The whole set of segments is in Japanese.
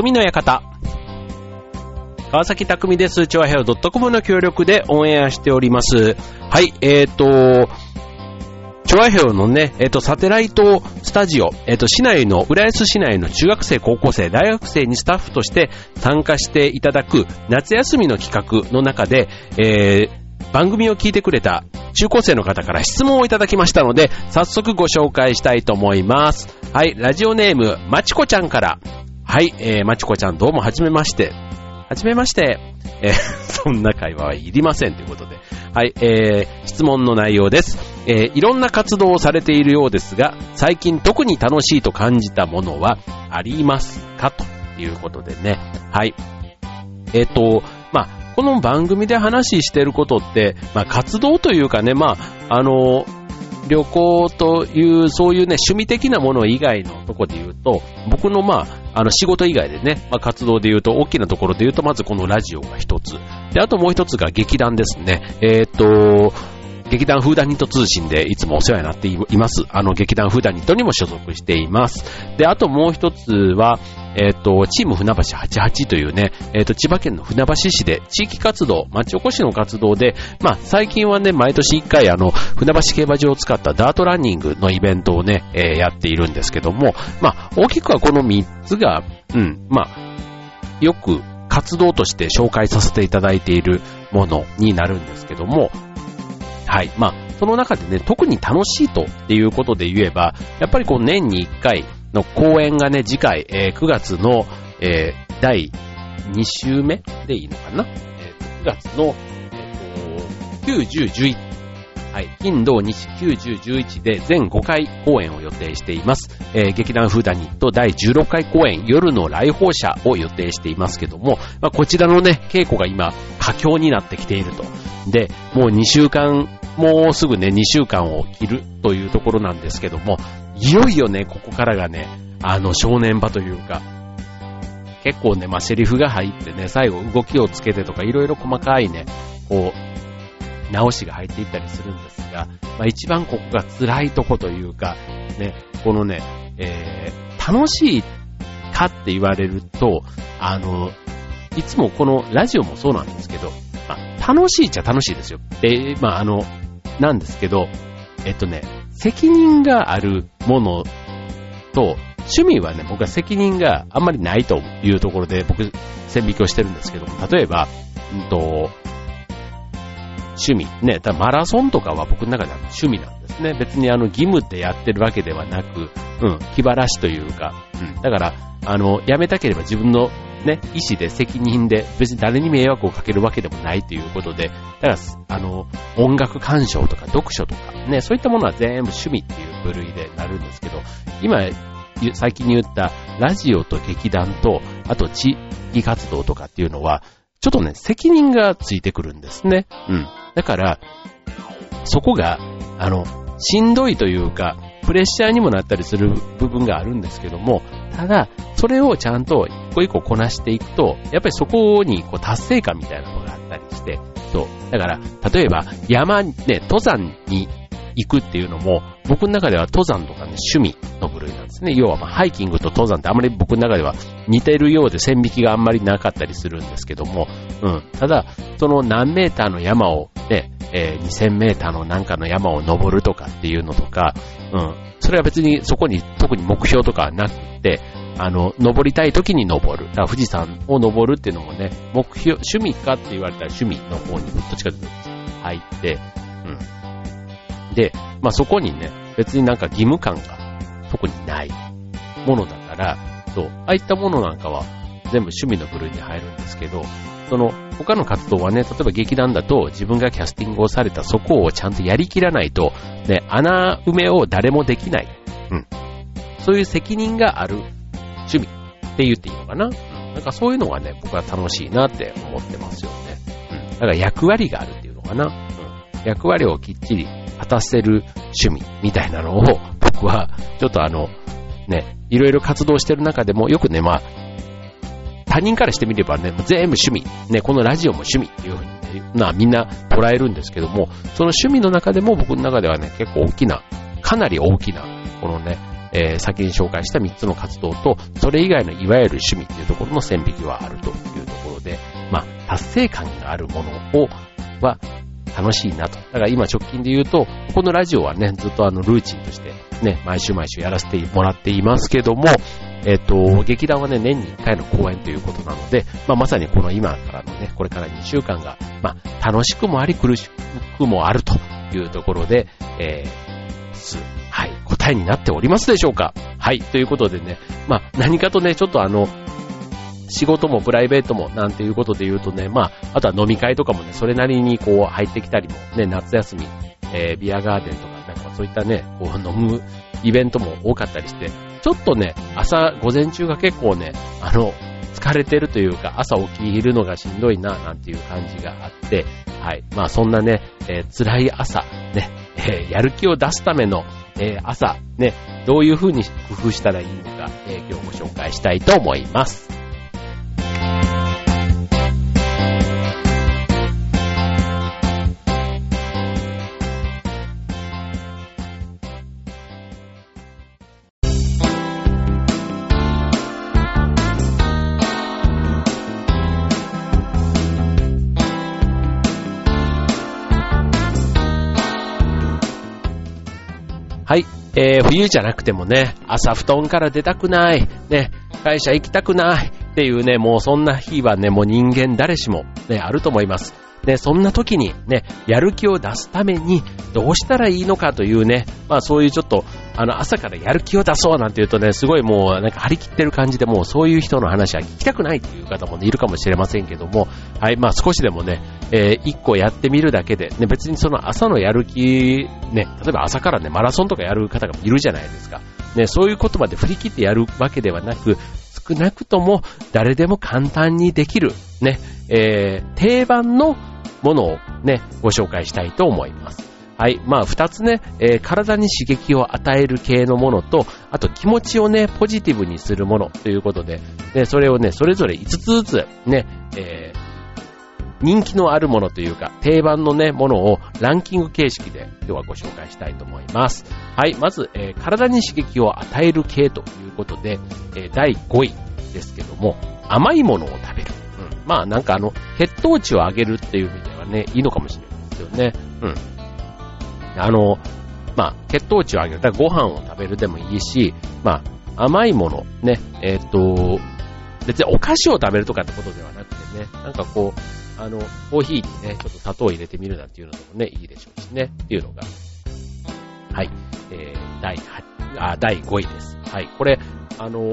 匠の館。川崎匠です。調和平和 .com の協力でオンエアしております。はい、えーと、調和平和のね、えっ、ー、と、サテライトスタジオ、えっ、ー、と、市内の、浦安市内の中学生、高校生、大学生にスタッフとして参加していただく夏休みの企画の中で、えー、番組を聞いてくれた中高生の方から質問をいただきましたので、早速ご紹介したいと思います。はい、ラジオネーム、まちこちゃんから。はい、えー、まちこちゃんどうもはじめまして。はじめまして。えー、そんな会話はいりませんということで。はい、えー、質問の内容です。えー、いろんな活動をされているようですが、最近特に楽しいと感じたものはありますかということでね。はい。えっ、ー、と、まあ、この番組で話してることって、まあ、活動というかね、まあ、あの、旅行という、そういうね、趣味的なもの以外のとこで言うと、僕のまあ、あの仕事以外でね、まあ、活動で言うと、大きなところで言うと、まずこのラジオが一つ。で、あともう一つが劇団ですね。えっ、と、劇団フーダニット通信でいつもお世話になっています。あの劇団フーダニットにも所属しています。で、あともう一つは、えっ、ー、と、チーム船橋88というね、えっ、ー、と、千葉県の船橋市で地域活動、町おこしの活動で、まあ、最近はね、毎年一回あの、船橋競馬場を使ったダートランニングのイベントをね、えー、やっているんですけども、まあ、大きくはこの3つが、うん、まあ、よく活動として紹介させていただいているものになるんですけども、はい。まあ、その中でね、特に楽しいとっていうことで言えば、やっぱりこう年に1回の公演がね、次回、えー、9月の、えー、第2週目でいいのかな、えー、9月の、えー、9、10、11はい、金、土、日、9、10、11で全5回公演を予定しています。えー、劇団フーダニット第16回公演、夜の来訪者を予定していますけども、まあ、こちらのね、稽古が今、佳境になってきていると。で、もう2週間もうすぐね、2週間を切るというところなんですけども、いよいよね、ここからがね、あの、正念場というか、結構ね、まあ、セリフが入ってね、最後動きをつけてとか、いろいろ細かいね、こう、直しが入っていったりするんですが、まあ、一番ここが辛いとこというか、ね、このね、えー、楽しいかって言われると、あの、いつもこのラジオもそうなんですけど、まあ、楽しいっちゃ楽しいですよ。で、まあ、あの、なんですけど、えっとね、責任があるものと、趣味はね、僕は責任があんまりないというところで僕、線引きをしてるんですけども、例えば、うんと、趣味、ね、ただマラソンとかは僕の中では趣味なんですね。別にあの義務でやってるわけではなく、うん、気晴らしというか、うん、だから、あの、やめたければ自分のね、意思で責任で別に誰に迷惑をかけるわけでもないということで、だから、あの、音楽鑑賞とか読書とか、ね、そういったものは全部趣味っていう部類でなるんですけど、今、最近に言ったラジオと劇団と、あと地域活動とかっていうのは、ちょっとね、責任がついてくるんですね。うん。だから、そこが、あの、しんどいというか、プレッシャーにもなったりする部分があるんですけども、ただ、それをちゃんと一個一個こなしていくと、やっぱりそこにこう達成感みたいなのがあったりして、そう。だから、例えば山、ね、登山に行くっていうのも、僕の中では登山とかね、趣味の部類なんですね。要はまあハイキングと登山ってあまり僕の中では似てるようで線引きがあんまりなかったりするんですけども、うん。ただ、その何メーターの山をね、えー、2000メーターのなんかの山を登るとかっていうのとか、うん。それは別にそこに特に目標とかなくて、あの、登りたい時に登る。だから富士山を登るっていうのもね、目標、趣味かって言われたら趣味の方にどっちかというと入って、うん。で、まあそこにね、別になんか義務感が特にないものだから、そう、ああいったものなんかは全部趣味の部類に入るんですけど、その他の活動はね、例えば劇団だと自分がキャスティングをされたそこをちゃんとやりきらないと、ね、穴埋めを誰もできない。うん。そういう責任がある趣味って言っていいのかな。なんかそういうのがね、僕は楽しいなって思ってますよね。うん。だから役割があるっていうのかな。うん。役割をきっちり果たせる趣味みたいなのを僕はちょっとあの、ね、いろいろ活動してる中でもよくね、まあ、他人からしてみればね、全部趣味。ね、このラジオも趣味っていうふうに、ね、な、みんな捉えるんですけども、その趣味の中でも僕の中ではね、結構大きな、かなり大きな、このね、えー、先に紹介した3つの活動と、それ以外のいわゆる趣味っていうところの線引きはあるというところで、まあ、達成感があるものを、は、楽しいなと。だから今直近で言うと、このラジオはね、ずっとあのルーチンとしてね、毎週毎週やらせてもらっていますけども、えっ、と、劇団はね、年に1回の公演ということなので、まあ、まさにこの今からのね、これから2週間が、まあ、楽しくもあり苦しくもあるというところで、えー、す、はい、答えになっておりますでしょうか。はい、ということでね、まあ、何かとね、ちょっとあの、仕事もプライベートもなんていうことで言うとね、まあ、あとは飲み会とかもね、それなりにこう入ってきたりも、ね、夏休み、えー、ビアガーデンとか、なんかそういったね、こう飲むイベントも多かったりして、ちょっとね、朝、午前中が結構ね、あの、疲れてるというか、朝起きるのがしんどいな、なんていう感じがあって、はい。まあそんなね、えー、辛い朝、ね、えー、やる気を出すための、えー、朝、ね、どういうふうに工夫したらいいのか、え今日ご紹介したいと思います。えー、冬じゃなくてもね、朝布団から出たくない、ね、会社行きたくないっていうね、もうそんな日はね、もう人間誰しもね、あると思います。で、そんな時にね、やる気を出すためにどうしたらいいのかというね、まあそういうちょっと、あの朝からやる気を出そうなんて言うとね、すごいもうなんか張り切ってる感じでもうそういう人の話は聞きたくないっていう方も、ね、いるかもしれませんけども、はい、まあ少しでもね、えー、一個やってみるだけで、ね、別にその朝のやる気、ね、例えば朝からね、マラソンとかやる方がいるじゃないですか。ね、そういうことまで振り切ってやるわけではなく、少なくとも誰でも簡単にできる、ね、えー、定番のものをね、ご紹介したいと思います。はい。まあ、二つね、えー、体に刺激を与える系のものと、あと気持ちをね、ポジティブにするものということで、で、それをね、それぞれ5つずつ、ね、えー、人気のあるものというか、定番のね、ものをランキング形式で今日はご紹介したいと思います。はい。まず、えー、体に刺激を与える系ということで、えー、第5位ですけども、甘いものを食べる。まあ、なんかあの、血糖値を上げるっていう意味ではね、いいのかもしれないですよね。うん。あの、まあ、血糖値を上げる。だからご飯を食べるでもいいし、まあ、甘いもの、ね、えっ、と、別にお菓子を食べるとかってことではなくてね、なんかこう、あの、コーヒーにね、ちょっと砂糖を入れてみるなんていうのもね、いいでしょうしね、っていうのが、はい、えー、第8、あ、第5位です。はい、これ、あの、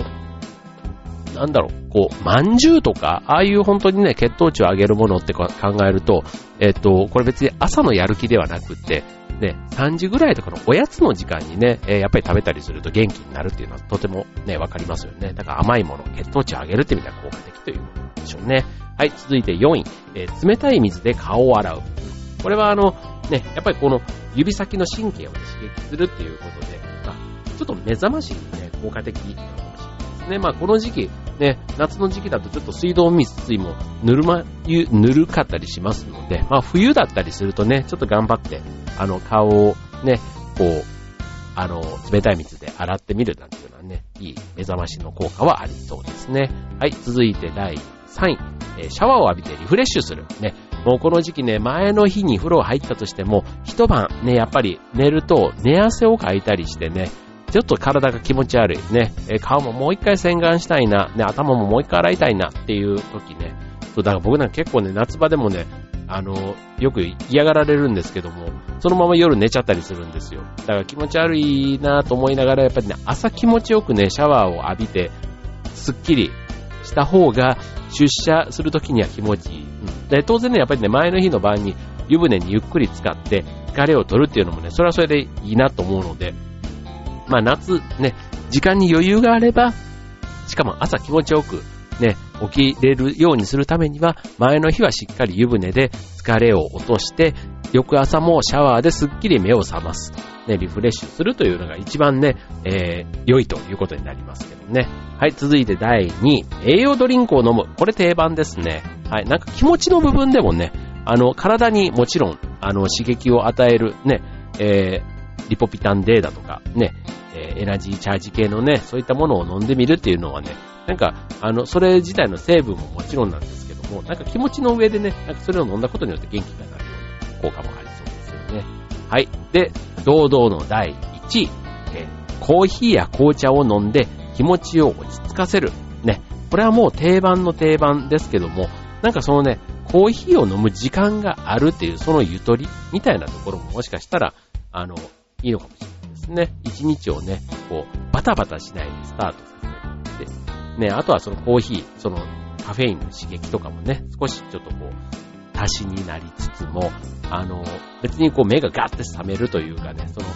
なんだろう、こう、まんじゅうとか、ああいう本当にね、血糖値を上げるものって考えると、えっ、と、これ別に朝のやる気ではなくって、ね、3時ぐらいとかのおやつの時間にね、えー、やっぱり食べたりすると元気になるっていうのはとてもね、わかりますよね。だから甘いもの、血糖値を上げるって意味では効果的ということでしょうね。はい、続いて4位、えー、冷たい水で顔を洗う。これはあの、ね、やっぱりこの指先の神経を、ね、刺激するっていうことで、まあ、ちょっと目覚ましにね、効果的ね。まあ、この時期、ね、夏の時期だとちょっと水道水もぬるま、ぬるかったりしますので、まあ、冬だったりするとね、ちょっと頑張って、あの、顔をね、こう、あの、冷たい水で洗ってみるなんていうのはね、いい目覚ましの効果はありそうですね。はい、続いて第3位、えシャワーを浴びてリフレッシュする。ね、もうこの時期ね、前の日に風呂入ったとしても、一晩ね、やっぱり寝ると寝汗をかいたりしてね、ちょっと体が気持ち悪い。ね、え顔ももう一回洗顔したいな。ね、頭ももう一回洗いたいなっていう時ね。そう、だから僕なんか結構ね、夏場でもね、あの、よく嫌がられるんですけども、そのまま夜寝ちゃったりするんですよ。だから気持ち悪いなと思いながら、やっぱりね、朝気持ちよくね、シャワーを浴びて、すっきりした方が、出社するときには気持ちいい。うん、で、当然ね、やっぱりね、前の日の晩に湯船にゆっくり使って疲れを取るっていうのもね、それはそれでいいなと思うので、まあ夏ね、時間に余裕があれば、しかも朝気持ちよくね、起きれるようにするためには、前の日はしっかり湯船で疲れを落として、翌朝もシャワーですっきり目を覚ます。ね、リフレッシュするというのが一番ね、えー、良いということになりますけどね。はい、続いて第2位、栄養ドリンクを飲む。これ定番ですね。はい、なんか気持ちの部分でもね、あの、体にもちろん、あの、刺激を与える、ね、えー、リポピタン D だとか、ね、え、エナジーチャージ系のね、そういったものを飲んでみるっていうのはね、なんか、あの、それ自体の成分ももちろんなんですけども、なんか気持ちの上でね、なんかそれを飲んだことによって元気がなるような効果もありそうですよね。はい。で、堂々の第1位、え、コーヒーや紅茶を飲んで気持ちを落ち着かせる。ね。これはもう定番の定番ですけども、なんかそのね、コーヒーを飲む時間があるっていうそのゆとりみたいなところももしかしたら、あの、いいのかもしれないですね。一日をね、こう、バタバタしないでスタートさせて、ね、あとはそのコーヒー、そのカフェインの刺激とかもね、少しちょっとこう、足しになりつつも、あの、別にこう目がガッて覚めるというかね、その、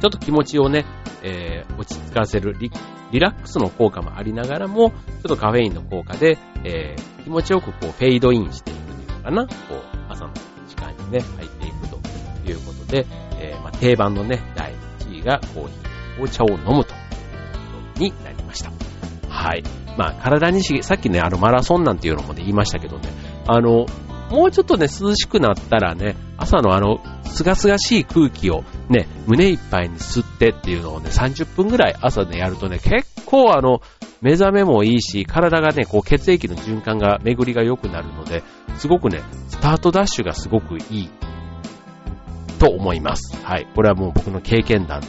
ちょっと気持ちをね、えー、落ち着かせるリ、リラックスの効果もありながらも、ちょっとカフェインの効果で、えー、気持ちよくこうフェードインしていくというのかな、こう、朝の時間にね、入っていくということで、えー、まあ、定番のね、第1位がコーヒー、紅茶を飲むということになりました。はい。まあ、体にし、さっきね、あの、マラソンなんていうのもね、言いましたけどね、あの、もうちょっとね、涼しくなったらね、朝のあの、すがすがしい空気をね、胸いっぱいに吸ってっていうのをね、30分ぐらい朝ね、やるとね、結構あの、目覚めもいいし、体がね、こう血液の循環が、巡りが良くなるので、すごくね、スタートダッシュがすごくいいと思います。はい。これはもう僕の経験談で、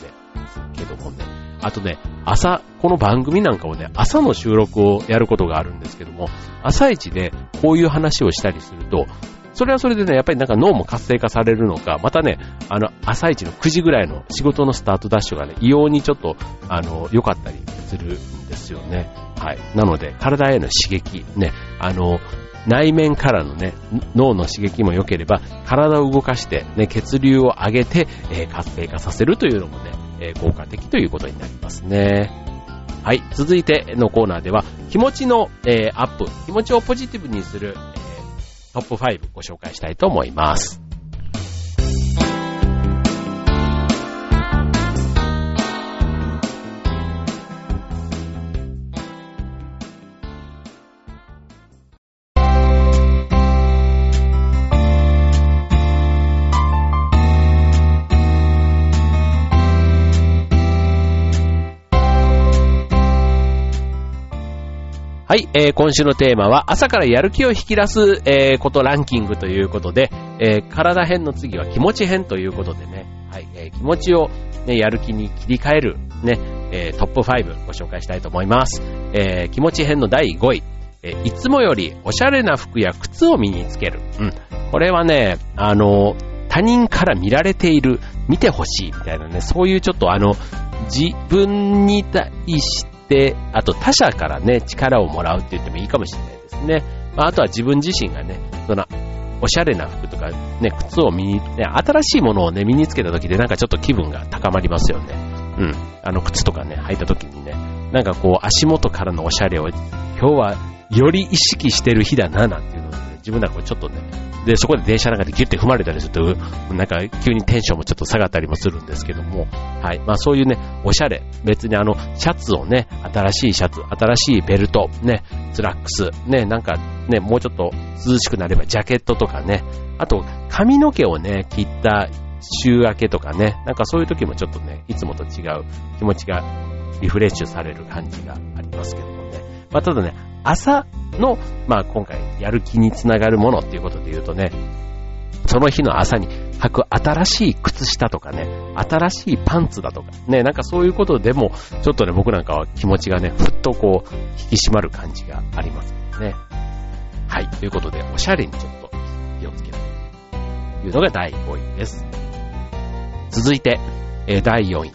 けどもね。あとね、朝、この番組なんかをね、朝の収録をやることがあるんですけども、朝一でこういう話をしたりすると、それはそれでね、やっぱりなんか脳も活性化されるのか、またね、あの、朝一の9時ぐらいの仕事のスタートダッシュがね、異様にちょっと、あの、良かったりするんですよね。はい。なので、体への刺激、ね、あの、内面からのね、脳の刺激も良ければ、体を動かして、ね、血流を上げて、えー、活性化させるというのもね、えー、効果的ということになりますね。はい。続いてのコーナーでは、気持ちの、えー、アップ、気持ちをポジティブにする、えー、トップ5ご紹介したいと思います。はい、えー、今週のテーマは朝からやる気を引き出す、えー、ことランキングということで、えー、体編の次は気持ち編ということでね、はい、えー、気持ちを、ね、やる気に切り替える、ね、えー、トップ5ご紹介したいと思います。えー、気持ち編の第5位、えー、いつもよりおしゃれな服や靴を身につける。うん。これはね、あの、他人から見られている、見てほしいみたいなね、そういうちょっとあの、自分に対して、あと他者からね、力をもらうって言ってもいいかもしれないですね。まあ、あとは自分自身がね、その、おしゃれな服とかね、靴を身に、ね、新しいものをね、身につけた時でなんかちょっと気分が高まりますよね。うん。あの、靴とかね、履いた時にね、なんかこう、足元からのおしゃれを、今日はより意識してる日だな、なんていうのをね、自分なんかちょっとね、で、そこで電車なんかでギュッて踏まれたりすると、なんか急にテンションもちょっと下がったりもするんですけども、はい。まあそういうね、おしゃれ、別にあの、シャツをね、新しいシャツ、新しいベルト、ね、スラックス、ね、なんかね、もうちょっと涼しくなればジャケットとかね、あと髪の毛をね、切った週明けとかね、なんかそういう時もちょっとね、いつもと違う気持ちがリフレッシュされる感じがありますけどもね。まあただね、朝の、まあ今回やる気につながるものっていうことで言うとね、その日の朝に履く新しい靴下とかね、新しいパンツだとか、ね、なんかそういうことでも、ちょっとね、僕なんかは気持ちがね、ふっとこう、引き締まる感じがありますね。はい、ということで、おしゃれにちょっと気をつけるというのが第5位です。続いて、え、第4位。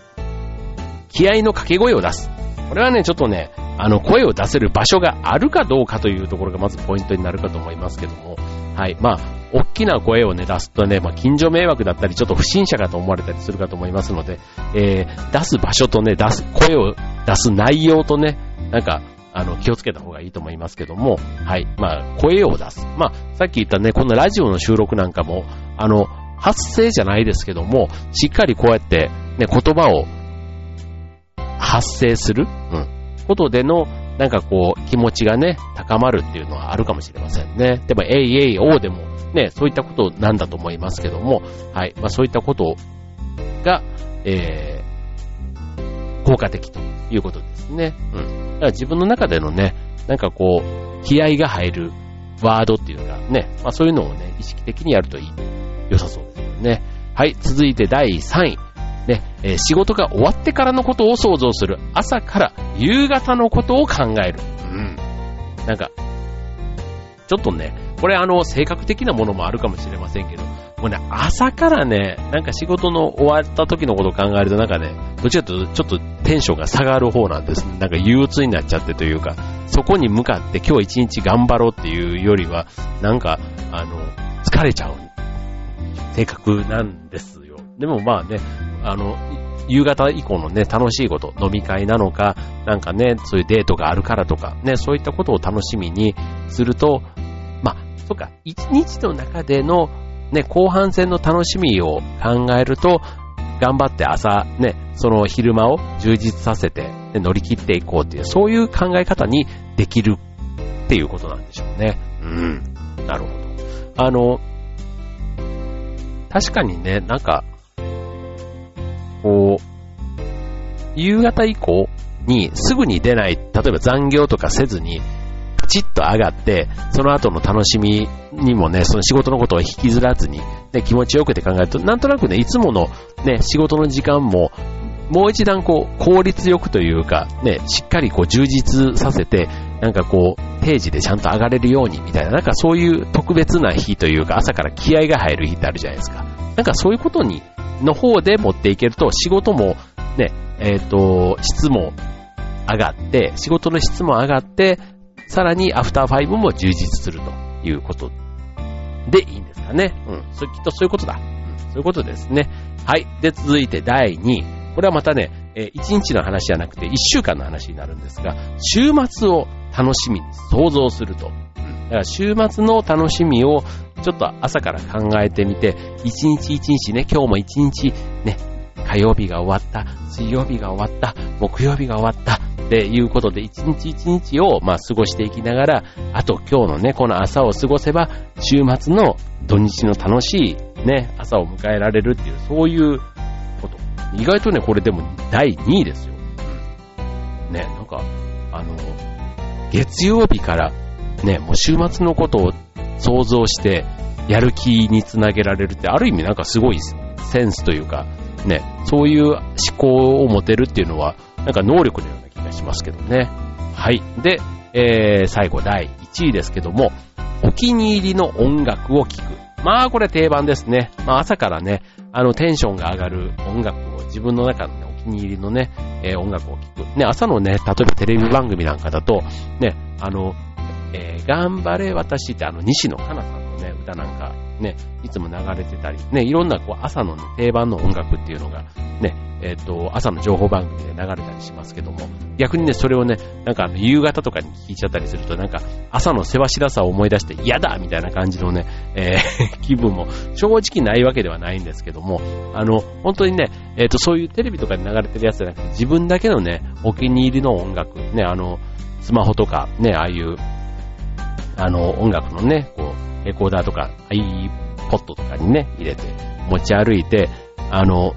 気合の掛け声を出す。これはね、ちょっとね、あの、声を出せる場所があるかどうかというところがまずポイントになるかと思いますけども、はい。まあ、大きな声をね、出すとね、まあ、近所迷惑だったり、ちょっと不審者かと思われたりするかと思いますので、えー、出す場所とね、出す、声を出す内容とね、なんか、あの、気をつけた方がいいと思いますけども、はい。まあ、声を出す。まあ、さっき言ったね、このラジオの収録なんかも、あの、発声じゃないですけども、しっかりこうやって、ね、言葉を発声する。うん。ことでの、なんかこう、気持ちがね、高まるっていうのはあるかもしれませんね。でも、えいえいおうでも、ね、そういったことなんだと思いますけども、はい。まあそういったことが、えー効果的ということですね。うん。だから自分の中でのね、なんかこう、気合が入るワードっていうかね、まあそういうのをね、意識的にやるといい、良さそうですよね。はい、続いて第3位。ね、えー、仕事が終わってからのことを想像する。朝から夕方のことを考える。うん。なんか、ちょっとね、これあの、性格的なものもあるかもしれませんけど、もうね、朝からね、なんか仕事の終わった時のことを考えるとなんかね、どちらかというとちょっとテンションが下がる方なんですね。なんか憂鬱になっちゃってというか、そこに向かって今日一日頑張ろうっていうよりは、なんか、あの、疲れちゃう性格なんですよ。でもまあね、あの、夕方以降のね、楽しいこと、飲み会なのか、なんかね、そういうデートがあるからとか、ね、そういったことを楽しみにすると、まあ、そっか、一日の中でのね、後半戦の楽しみを考えると、頑張って朝、ね、その昼間を充実させて、ね、乗り切っていこうっていう、そういう考え方にできるっていうことなんでしょうね。うん。なるほど。あの、確かにね、なんか、こう、夕方以降にすぐに出ない、例えば残業とかせずに、プチッと上がって、その後の楽しみにもね、その仕事のことを引きずらずに、ね、気持ちよくて考えると、なんとなくね、いつものね、仕事の時間も、もう一段こう、効率よくというか、ね、しっかりこう充実させて、なんかこう、定時でちゃんと上がれるようにみたいな、なんかそういう特別な日というか、朝から気合が入る日ってあるじゃないですか。なんかそういうことに、の方で持っていけると、仕事も、ね、えっ、ー、と、質も上がって、仕事の質も上がって、さらにアフターファイブも充実するということでいいんですかね。うん。それきっとそういうことだ。うん。そういうことですね。はい。で、続いて第2位。これはまたね、え1日の話じゃなくて1週間の話になるんですが、週末を楽しみに想像すると。だから週末の楽しみをちょっと朝から考えてみて、一日一日ね、今日も一日ね、火曜日が終わった、水曜日が終わった、木曜日が終わった、っていうことで、一日一日を、まあ、過ごしていきながら、あと今日のね、この朝を過ごせば、週末の土日の楽しいね、朝を迎えられるっていう、そういうこと。意外とね、これでも第2位ですよ。ね、なんか、あの、月曜日から、ね、もう週末のことを想像して、やる気につなげられるって、ある意味なんかすごいセンスというか、ね、そういう思考を持てるっていうのは、なんか能力のような気がしますけどね。はい。で、えー、最後第1位ですけども、お気に入りの音楽を聴く。まあ、これ定番ですね。まあ、朝からね、あの、テンションが上がる音楽を自分の中の、ね、お気に入りのね、えー、音楽を聴く。ね、朝のね、例えばテレビ番組なんかだと、ね、あの、えー、頑張れ私ってあの、西野カナさんのね、歌なんかね、いつも流れてたり、ね、いろんなこう朝の、ね、定番の音楽っていうのが、ね、えっ、ー、と、朝の情報番組で流れたりしますけども、逆にね、それをね、なんかあの、夕方とかに聞いちゃったりすると、なんか、朝の世話しらさを思い出して、嫌だみたいな感じのね、えー、気分も正直ないわけではないんですけども、あの、本当にね、えっ、ー、と、そういうテレビとかに流れてるやつじゃなくて、自分だけのね、お気に入りの音楽、ね、あの、スマホとか、ね、ああいう、あの、音楽のね、こう、レコーダーとか、iPod とかにね、入れて、持ち歩いて、あの、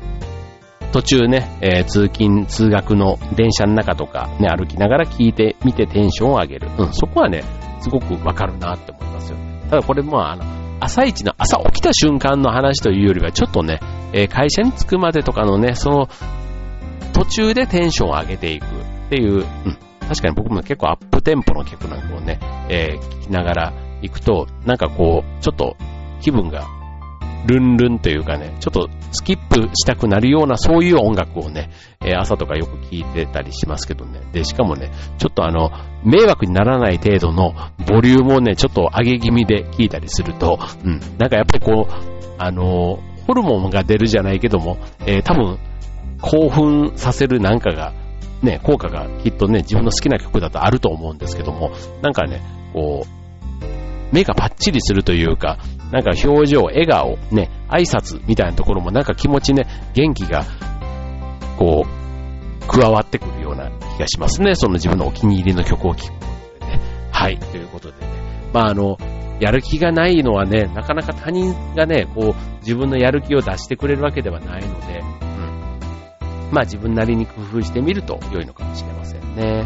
途中ね、えー、通勤、通学の電車の中とかね、歩きながら聞いてみてテンションを上げる。うん、そこはね、すごくわかるなって思いますよ。ただこれもあの、朝一の、朝起きた瞬間の話というよりは、ちょっとね、えー、会社に着くまでとかのね、その、途中でテンションを上げていくっていう、うん、確かに僕も結構アップテンポの曲なんかをね、えー、聞きながら行くと、なんかこう、ちょっと気分がルンルンというかね、ちょっとスキップしたくなるようなそういう音楽をね、え朝とかよく聴いてたりしますけどね。で、しかもね、ちょっとあの、迷惑にならない程度のボリュームをね、ちょっと上げ気味で聴いたりすると、うん、なんかやっぱりこう、あの、ホルモンが出るじゃないけども、えー、多分、興奮させるなんかが、ね、効果がきっとね、自分の好きな曲だとあると思うんですけども、なんかね、こう、目がパッチリするというか、なんか表情、笑顔、ね、挨拶みたいなところもなんか気持ちね、元気が、こう、加わってくるような気がしますね。その自分のお気に入りの曲を聴くことでね。はい、ということでね。まああの、やる気がないのはね、なかなか他人がね、こう、自分のやる気を出してくれるわけではないので、まあ自分なりに工夫してみると良いのかもしれませんね。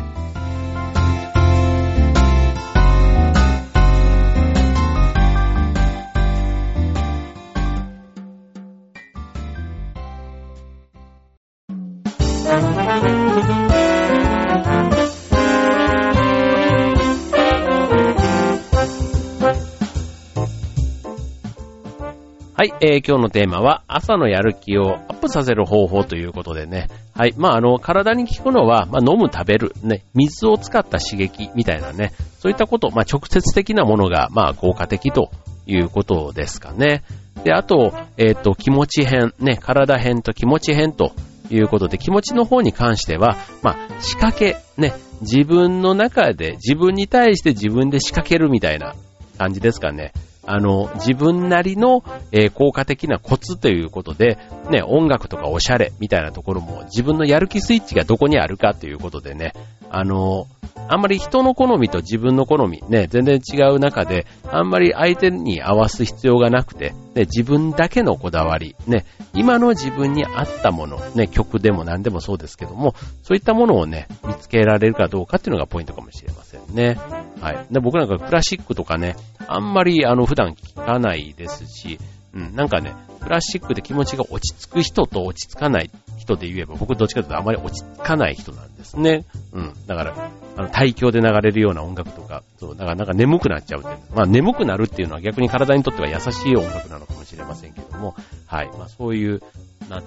はい、えー、今日のテーマは朝のやる気をアップさせる方法ということでね。はい、まああの、体に効くのは、まあ飲む、食べる、ね、水を使った刺激みたいなね、そういったこと、まあ直接的なものが、まあ効果的ということですかね。で、あと、えっ、ー、と、気持ち編、ね、体編と気持ち編ということで、気持ちの方に関しては、まあ仕掛け、ね、自分の中で自分に対して自分で仕掛けるみたいな感じですかね。あの、自分なりの、えー、効果的なコツということで、ね、音楽とかおしゃれみたいなところも自分のやる気スイッチがどこにあるかということでね、あの、あんまり人の好みと自分の好み、ね、全然違う中で、あんまり相手に合わす必要がなくて、ね、自分だけのこだわり、ね、今の自分に合ったもの、ね、曲でも何でもそうですけども、そういったものをね、見つけられるかどうかっていうのがポイントかもしれませんね。はい。で僕なんかクラシックとかね、あんまりあの普段聞かないですし、うん、なんかね、クラシックで気持ちが落ち着く人と落ち着かない人で言えば、僕どっちかというとあまり落ち着かない人なんですね。うん。だから、あの、対響で流れるような音楽とか、そう、だからなんか眠くなっちゃうっていう。まあ眠くなるっていうのは逆に体にとっては優しい音楽なのかもしれませんけども、はい。まあそういう、な、っ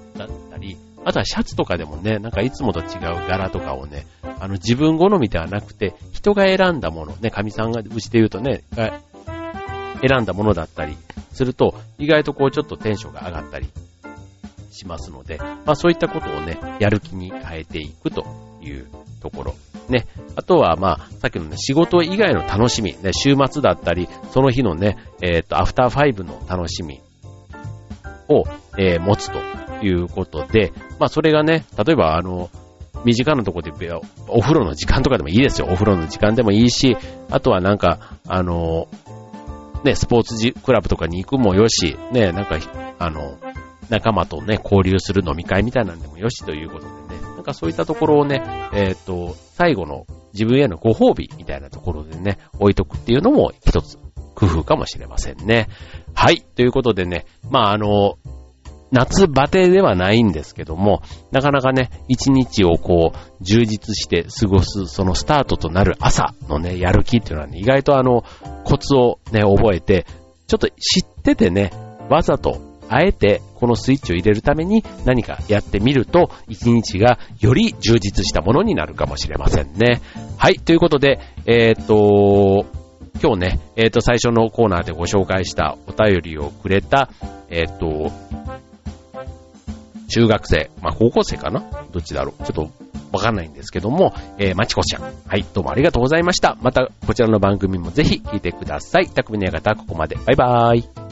たり、あとはシャツとかでもね、なんかいつもと違う柄とかをね、あの自分好みではなくて、人が選んだもの、ね、神さんが、うちで言うとね、選んだものだったりすると、意外とこうちょっとテンションが上がったりしますので、まあそういったことをね、やる気に変えていくというところ。ね。あとは、まあ、さっきのね、仕事以外の楽しみ、ね、週末だったり、その日のね、えっ、ー、と、アフターファイブの楽しみを、えー、持つということで、まあそれがね、例えばあの、身近なところで、お風呂の時間とかでもいいですよ。お風呂の時間でもいいし、あとはなんか、あの、ね、スポーツクラブとかに行くもよし、ね、なんか、あの、仲間とね、交流する飲み会みたいなんでもよしということでね、なんかそういったところをね、えっ、ー、と、最後の自分へのご褒美みたいなところでね、置いとくっていうのも一つ工夫かもしれませんね。はい。ということでね、まああの、夏バテではないんですけども、なかなかね、一日をこう、充実して過ごす、そのスタートとなる朝のね、やる気っていうのはね、意外とあの、コツをね、覚えて、ちょっと知っててね、わざと、あえて、このスイッチを入れるために何かやってみると、一日がより充実したものになるかもしれませんね。はい、ということで、えー、っと、今日ね、えー、っと、最初のコーナーでご紹介したお便りをくれた、えー、っと、中学生、まあ高校生かな？どっちだろう？ちょっとわかんないんですけども、えー、まちこちゃん。はい、どうもありがとうございました。また、こちらの番組もぜひ聞いてください。匠の館、ここまで。バイバーイ。